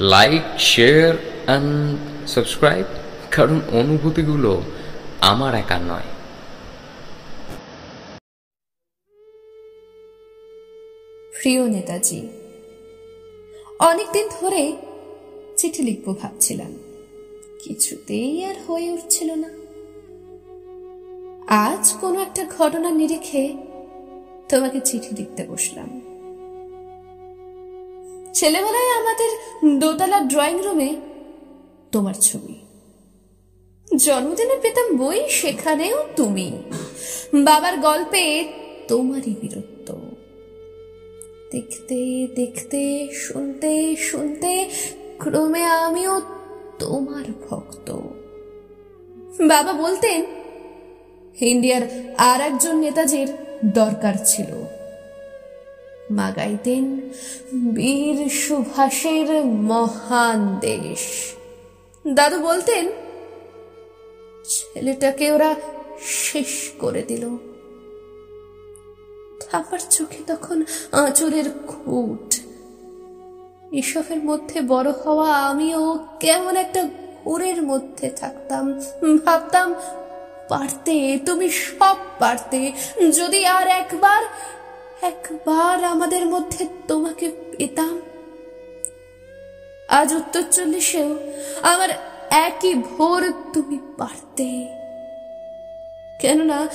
Like share and subscribe কারণ অনুভূতিগুলো আমার একার নয়। প্রিয় নেতাজি, অনেকদিন ধরে চিঠি লিখব ভাবছিলাম। কিছুতেই আর হয়ে উঠছিল না। আজ কোনো একটা ঘটনা নিরিখে তোমাকে চিঠি লিখতে বসলাম। ছেলেবেলায় আমাদের দোতলা ড্রয়িং রুমে তোমার ছবি। জন্মদিনে পেতাম বই, সেখানেও তুমি। বাবার গল্পে তোমারই বীরত্ব। দেখতে দেখতে, শুনতে শুনতে ক্রমে আমিও তোমার ভক্ত। বাবা বলতেন, ইন্ডিয়ার আর একজন নেতাজির দরকার ছিল। মা গাইতেন বীর সুভাষের মহান দেশ। দাদু বলতেন, ছেলেটাকে ওরা শেষ করে দিল। ঠাপার চোখে তখন আঁচলের খুঁট। এসবের মধ্যে বড় হওয়া আমিও কেমন একটা ঘোরের মধ্যে থাকতাম। ভাবতাম, পারতে, তুমি সব পারতে। যদি আর একবার একবার আমাদের মধ্যে তোমাকে পেতাম। আজ উত্তর চল্লিশেও আমার একই ভোর তুমি পারতে। কেননা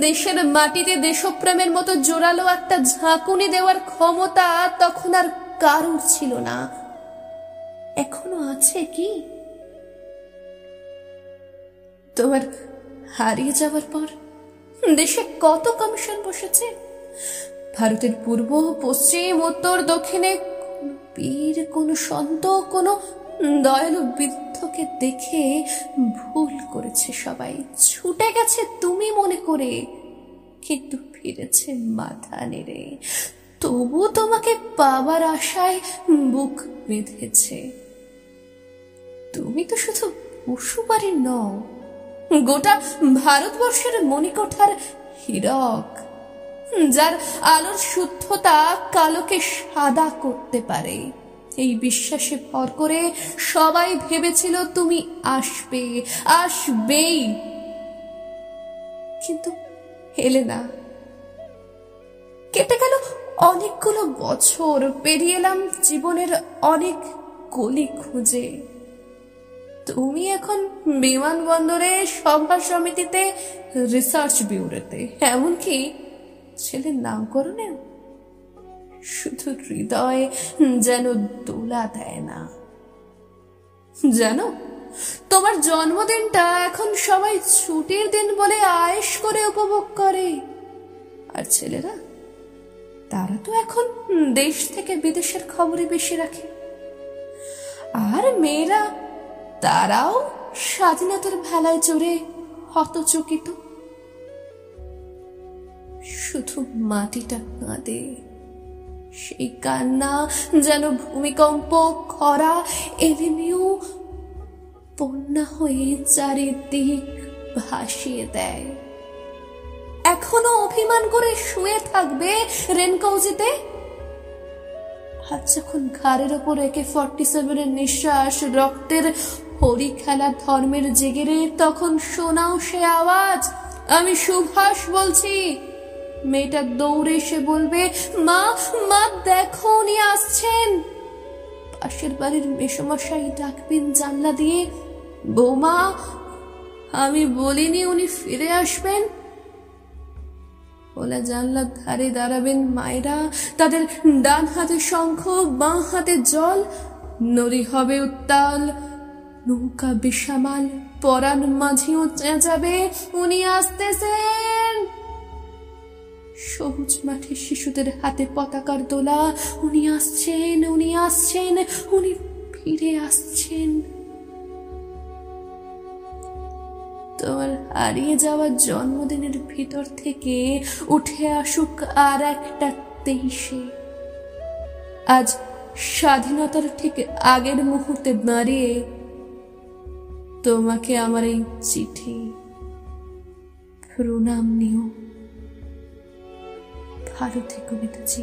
দেশের মাটিতে দেশপ্রেমের মতো জোরালো একটা ঝাঁকুনি দেওয়ার ক্ষমতা তখন আর কারুর ছিল না। এখনও আছে কি? তোমার হারিয়ে যাওয়ার পর দেশে কত কমিশন বসেছে? ভারতের পূর্ব, পশ্চিম, উত্তর, দক্ষিণে বীর কোন সন্ত, কোন দয়ালু বৃদ্ধকে দেখে ভুল করেছে সবাই। ছুটে গেছে তুমি মনে করে, কিন্তু ফিরেছে মাথা নেড়ে। তবু তোমাকে পাবার আশায় বুক বেঁধেছে। তুমি তো শুধু পশুবাড়ির নও, গোটা ভারতবর্ষের মণিকোঠার হীরক। যার আলোর শুদ্ধতা কালোকে সাদা করতে পারে। এই বিশ্বাসে ভর করে সবাই ভেবেছিল তুমি আসবে, আসবেই। কিন্তু এলে না কেটে গেল অনেকগুলো বছর, পেরিয়ে এলাম জীবনের অনেক গলি খুঁজে। তুমি এখন বিমানবন্দরে সভা সমিতিতে, রিসার্চ বিউরোতে, এমনকি ছেলের নামকরণেও শুধু হৃদয় যেন দোলা দেয় না। জানো, তোমার জন্মদিনটা এখন সবাই ছুটির দিন বলে আয়েস করে উপভোগ করে। আর ছেলেরা, তারা তো এখন দেশ থেকে বিদেশের খবরই বেশি রাখে। আর মেয়েরা, তারাও স্বাধীনতার ভেলায় চড়ে হতচকিত। শুধু মাটিটা কাঁদে। সেই কান্না যেন ভূমিকম্প, খরা এলিমিও বন্যা হয়ে চারিদিক ভাসিয়ে দেয়। এখনও অভিমান করে শুয়ে থাকবে রেনকৌজিতে? আজ যখন ঘাড়ের ওপর একে ফর্টি সেভেনের নিঃশ্বাস, রক্তের হরি খেলা ধর্মের জেগেরে, তখন শোনাও সে আওয়াজ। আমি সুভাষ বলছি। মেয়েটা দৌড়ে এসে বলবে, মা মা, দেখো, উনি আসছেন। পাশের বাড়ির মেসমশাই ডাকবেন জানলা দিয়ে, বৌমা, আমি বলিনি উনি ফিরে আসবেন? ওলা জানলার ধারে দাঁড়াবেন মায়েরা, তাদের ডান হাতে শঙ্খ, বাঁ হাতে জল, নড়ি হবে উত্তাল, নৌকা বেসামাল, পরাণ মাঝিও চেঁচাবে, উনি আসতেছেন। সবুজ মাঠে শিশুদের হাতে পতাকার দোলা। উনি আসছেন উনি আসছেন, উনি ফিরে আসছেন। তোমার হারিয়ে যাওয়া জন্মদিনের ভিতর থেকে উঠে আসুক আর একটা তেইশে। আজ স্বাধীনতার ঠিক আগের মুহূর্তে দাঁড়িয়ে তোমাকে আমার এই চিঠি প্রণাম নিও। ভালো থেকো নেতাজি।